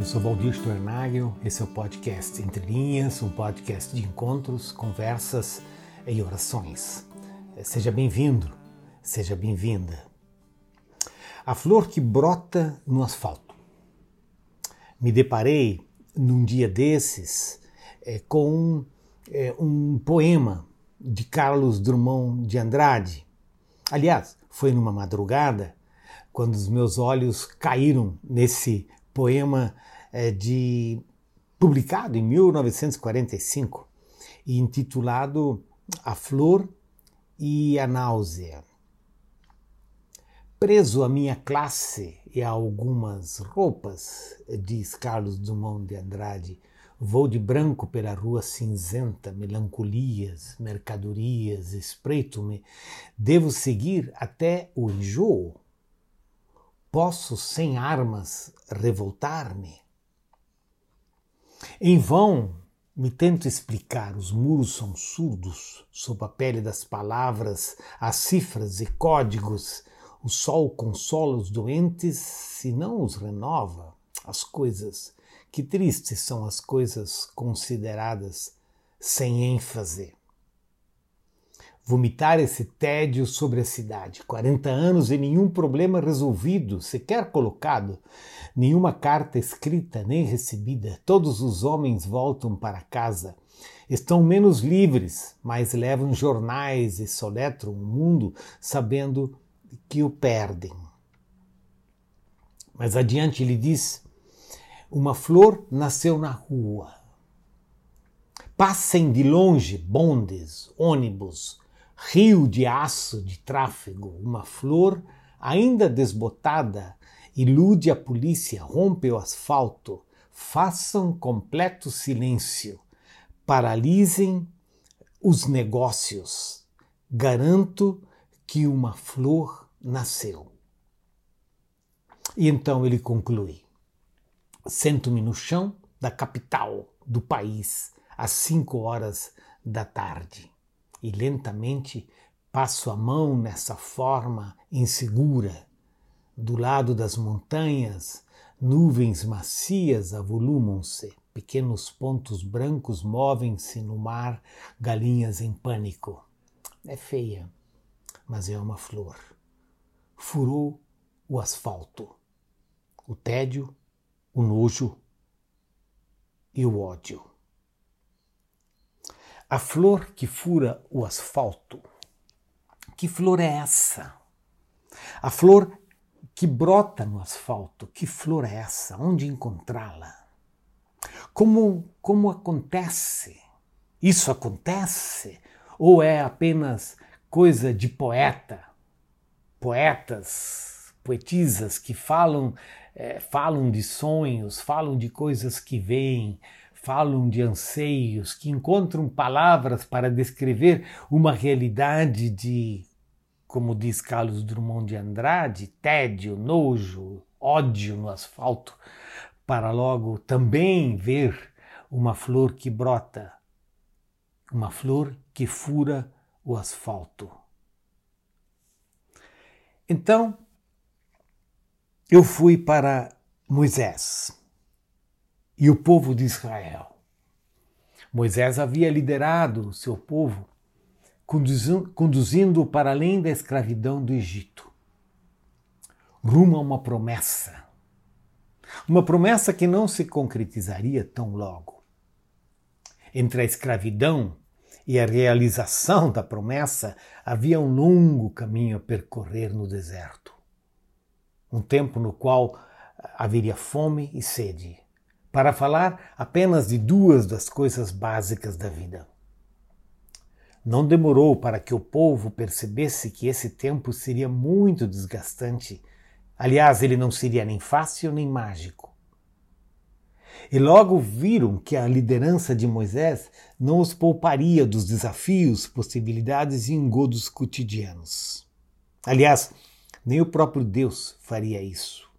Eu sou Valdir Stornagel, esse é o podcast Entre Linhas, um podcast de encontros, conversas e orações. Seja bem-vindo, seja bem-vinda. A flor que brota no asfalto. Me deparei num dia desses é, com é, um poema de Carlos Drummond de Andrade. Aliás, foi numa madrugada quando os meus olhos caíram nesse poema de publicado em 1945 e intitulado A Flor e a Náusea. Preso à minha classe e a algumas roupas, diz Carlos Dumont de Andrade, vou de branco pela rua cinzenta, melancolias, mercadorias, espreito-me, devo seguir até o enjoo. Posso, sem armas, revoltar-me? Em vão me tento explicar, os muros são surdos sob a pele das palavras, as cifras e códigos. O sol consola os doentes se não os renova. As coisas, que tristes são as coisas consideradas sem ênfase vomitar esse tédio sobre a cidade. 40 anos e nenhum problema resolvido, sequer colocado, nenhuma carta escrita nem recebida. Todos os homens voltam para casa. Estão menos livres, mas levam jornais e soletram o mundo sabendo que o perdem. Mas adiante ele diz: Uma flor nasceu na rua. Passem de longe bondes, ônibus, rio de aço de tráfego, uma flor ainda desbotada, ilude a polícia, rompe o asfalto, façam completo silêncio, paralisem os negócios. Garanto que uma flor nasceu. E então ele conclui: Sento-me no chão da capital do país às cinco horas da tarde e lentamente passo a mão nessa forma insegura. Do lado das montanhas, nuvens macias avolumam-se, pequenos pontos brancos movem-se no mar, galinhas em pânico. É feia, mas é uma flor. Furou o asfalto, o tédio, o nojo e o ódio. A flor que fura o asfalto. Que flor é essa? A flor que brota no asfalto. Que flor é essa? Onde encontrá-la? Como, como acontece? Isso acontece? Ou é apenas coisa de poeta? Poetas, poetisas que falam, é, falam de sonhos, falam de coisas que veem, falam de anseios, que encontram palavras para descrever uma realidade de, como diz Carlos Drummond de Andrade, tédio, nojo, ódio no asfalto, para logo também ver uma flor que brota, uma flor que fura o asfalto. Então, eu fui para Moisés e o povo de Israel. Moisés havia liderado o seu povo, conduzindo-o para além da escravidão do Egito, rumo a uma promessa. Uma promessa que não se concretizaria tão logo. Entre a escravidão e a realização da promessa havia um longo caminho a percorrer no deserto. Um tempo no qual haveria fome e sede, para falar apenas de duas das coisas básicas da vida. Não demorou para que o povo percebesse que esse tempo seria muito desgastante. Aliás, ele não seria nem fácil nem mágico. E logo viram que a liderança de Moisés não os pouparia dos desafios, possibilidades e engodos cotidianos. Aliás, nem o próprio Deus faria isso.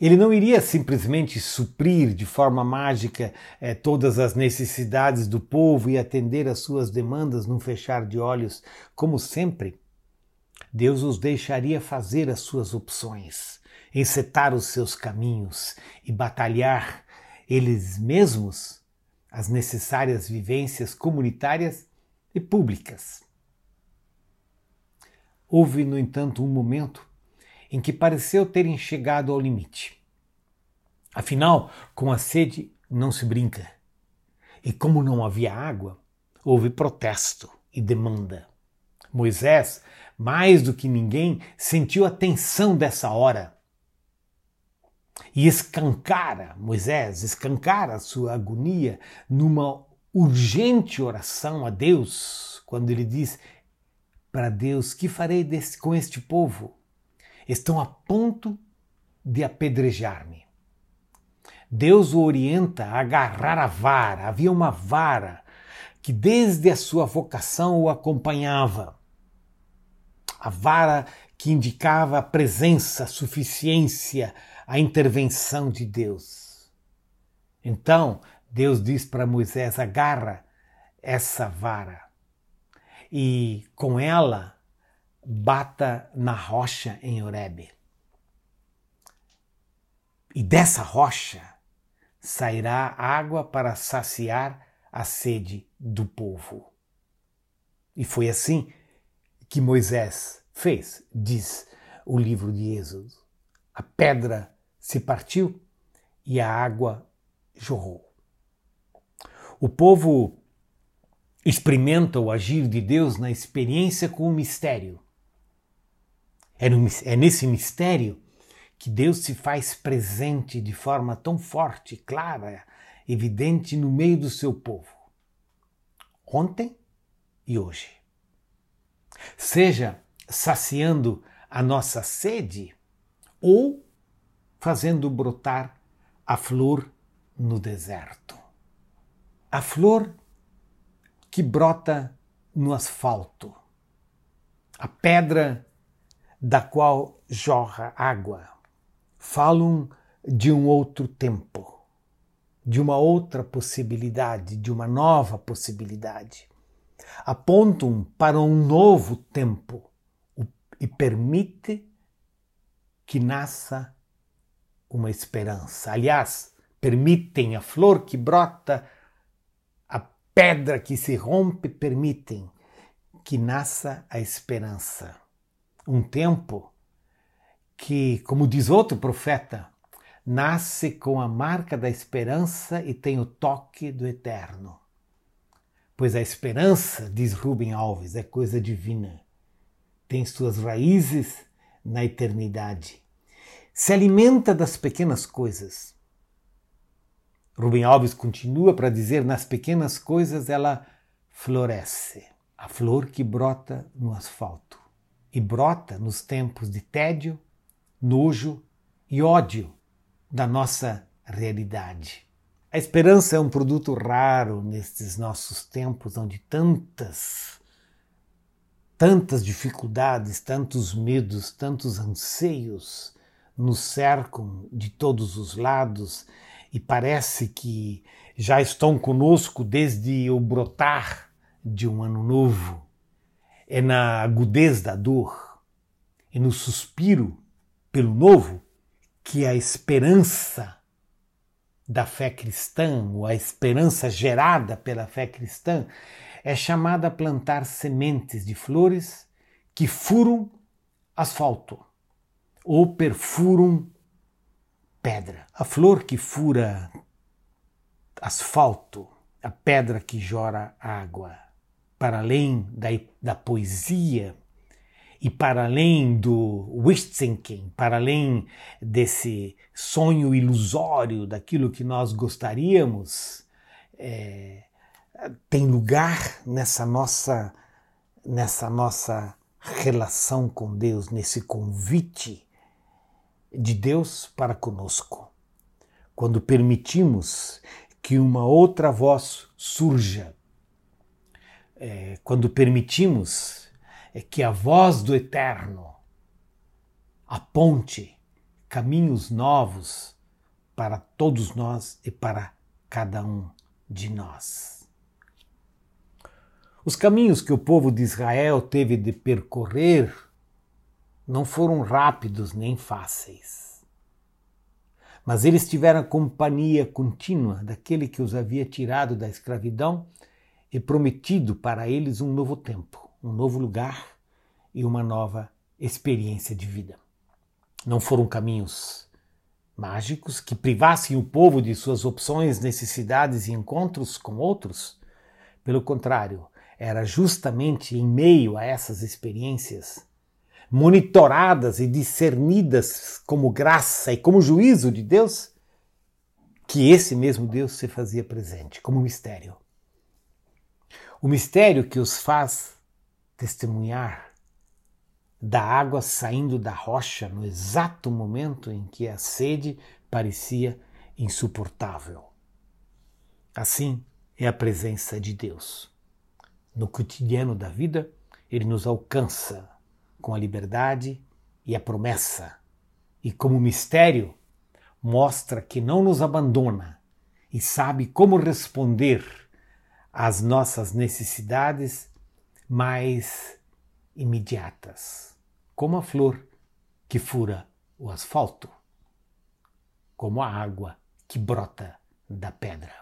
Ele não iria simplesmente suprir de forma mágica eh, todas as necessidades do povo e atender às suas demandas num fechar de olhos, como sempre. Deus os deixaria fazer as suas opções, encetar os seus caminhos e batalhar eles mesmos as necessárias vivências comunitárias e públicas. Houve, no entanto, um momento em que pareceu terem chegado ao limite. Afinal, com a sede não se brinca. E como não havia água, houve protesto e demanda. Moisés, mais do que ninguém, sentiu a tensão dessa hora. E escancara, Moisés escancara sua agonia numa urgente oração a Deus, quando ele diz para Deus: Que farei desse, com este povo? Estão a ponto de apedrejar-me. Deus o orienta a agarrar a vara. Havia uma vara que desde a sua vocação o acompanhava. A vara que indicava a presença, a suficiência, a intervenção de Deus. Então, Deus diz para Moisés: agarra essa vara e com ela bata na rocha em Horebe. E dessa rocha sairá água para saciar a sede do povo. E foi assim que Moisés fez, diz o livro de Êxodo. A pedra se partiu e a água jorrou. O povo experimenta o agir de Deus na experiência com o mistério. É, no, é nesse mistério que Deus se faz presente de forma tão forte, clara, evidente no meio do seu povo. Ontem e hoje. Seja saciando a nossa sede ou fazendo brotar a flor no deserto. A flor que brota no asfalto, a pedra da qual jorra água. Falam de um outro tempo, de uma outra possibilidade, de uma nova possibilidade. Apontam para um novo tempo e permite que nasça uma esperança. Aliás, permitem a flor que brota pedra que se rompe permitem que nasça a esperança. Um tempo que, como diz outro profeta, nasce com a marca da esperança e tem o toque do eterno. Pois a esperança, diz Rubem Alves, é coisa divina. Tem suas raízes na eternidade. Se alimenta das pequenas coisas Rubem Alves continua para dizer: nas pequenas coisas ela floresce, a flor que brota no asfalto e brota nos tempos de tédio, nojo e ódio da nossa realidade. A esperança é um produto raro nestes nossos tempos onde tantas tantas dificuldades, tantos medos, tantos anseios nos cercam de todos os lados e parece que já estão conosco desde o brotar de um ano novo. É na agudez da dor e no suspiro pelo novo que a esperança da fé cristã, ou a esperança gerada pela fé cristã, é chamada a plantar sementes de flores que furam asfalto ou perfuram pedra. A flor que fura asfalto, a pedra que jora água. Para além da, da poesia e para além do wishzinking, para além desse sonho ilusório daquilo que nós gostaríamos, é, tem lugar nessa nossa, nessa nossa relação com Deus, nesse convite de Deus para conosco. Quando permitimos que uma outra voz surja, é, quando permitimos é, que a voz do Eterno aponte caminhos novos para todos nós e para cada um de nós. Os caminhos que o povo de Israel teve de percorrer não foram rápidos nem fáceis. Mas eles tiveram a companhia contínua daquele que os havia tirado da escravidão e prometido para eles um novo tempo, um novo lugar e uma nova experiência de vida. Não foram caminhos mágicos que privassem o povo de suas opções, necessidades e encontros com outros. Pelo contrário, era justamente em meio a essas experiências, monitoradas e discernidas como graça e como juízo de Deus, que esse mesmo Deus se fazia presente como mistério. O mistério que os faz testemunhar da água saindo da rocha no exato momento em que a sede parecia insuportável. Assim é a presença de Deus. No cotidiano da vida, ele nos alcança com a liberdade e a promessa, e como mistério, mostra que não nos abandona e sabe como responder às nossas necessidades mais imediatas como a flor que fura o asfalto, como a água que brota da pedra.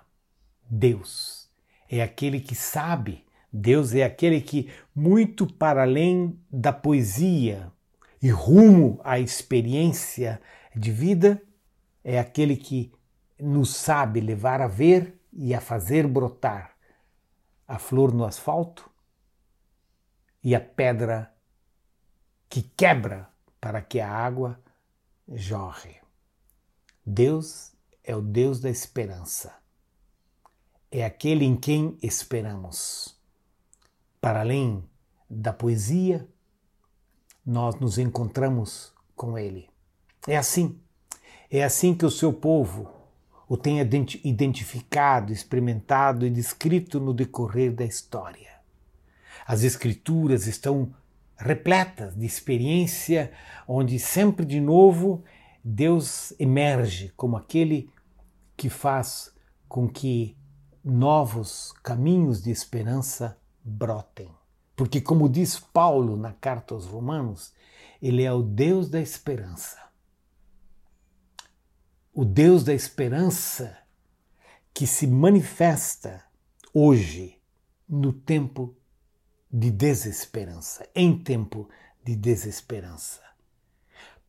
Deus é aquele que sabe, Deus é aquele que, muito para além da poesia e rumo à experiência de vida, é aquele que nos sabe levar a ver e a fazer brotar a flor no asfalto e a pedra que quebra para que a água jorre. Deus é o Deus da esperança. É aquele em quem esperamos. Para além da poesia, nós nos encontramos com Ele. É assim. É assim que o seu povo o tem identificado, experimentado e descrito no decorrer da história. As Escrituras estão repletas de experiência, onde sempre de novo Deus emerge como aquele que faz com que novos caminhos de esperança brotem. Porque, como diz Paulo na carta aos Romanos, ele é o Deus da esperança. O Deus da esperança que se manifesta hoje no tempo de desesperança, em tempo de desesperança.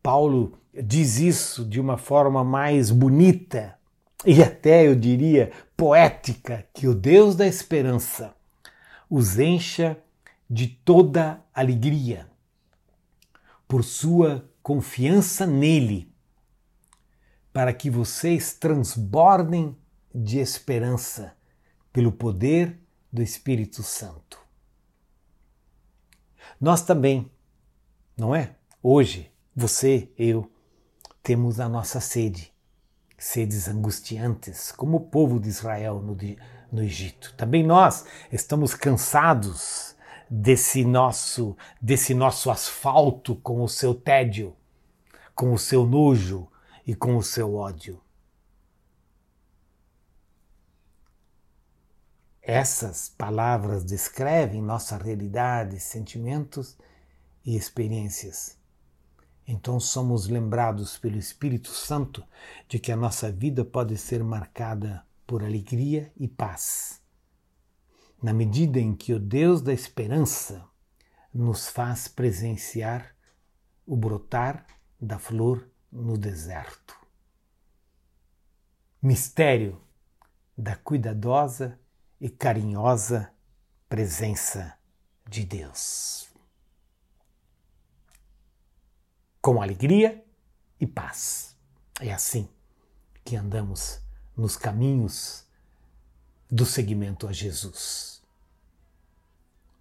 Paulo diz isso de uma forma mais bonita e até eu diria poética, que o Deus da esperança os encha de toda alegria por sua confiança nele, para que vocês transbordem de esperança pelo poder do Espírito Santo. Nós também, não é? Hoje, você, eu, temos a nossa sede, sedes angustiantes, como o povo de Israel no, no Egito. Também nós estamos cansados desse nosso, desse nosso asfalto com o seu tédio, com o seu nojo e com o seu ódio. Essas palavras descrevem nossa realidade, sentimentos e experiências. Então somos lembrados pelo Espírito Santo de que a nossa vida pode ser marcada por alegria e paz. Na medida em que o Deus da esperança nos faz presenciar o brotar da flor no deserto. Mistério da cuidadosa e carinhosa presença de Deus. Com alegria e paz. É assim que andamos nos caminhos do seguimento a Jesus.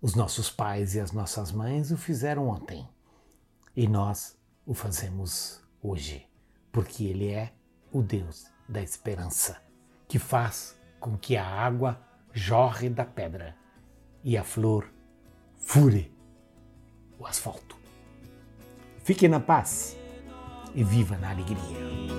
Os nossos pais e as nossas mães o fizeram ontem e nós o fazemos hoje, porque Ele é o Deus da esperança, que faz com que a água jorre da pedra e a flor fure o asfalto. Fique na paz e viva na alegria.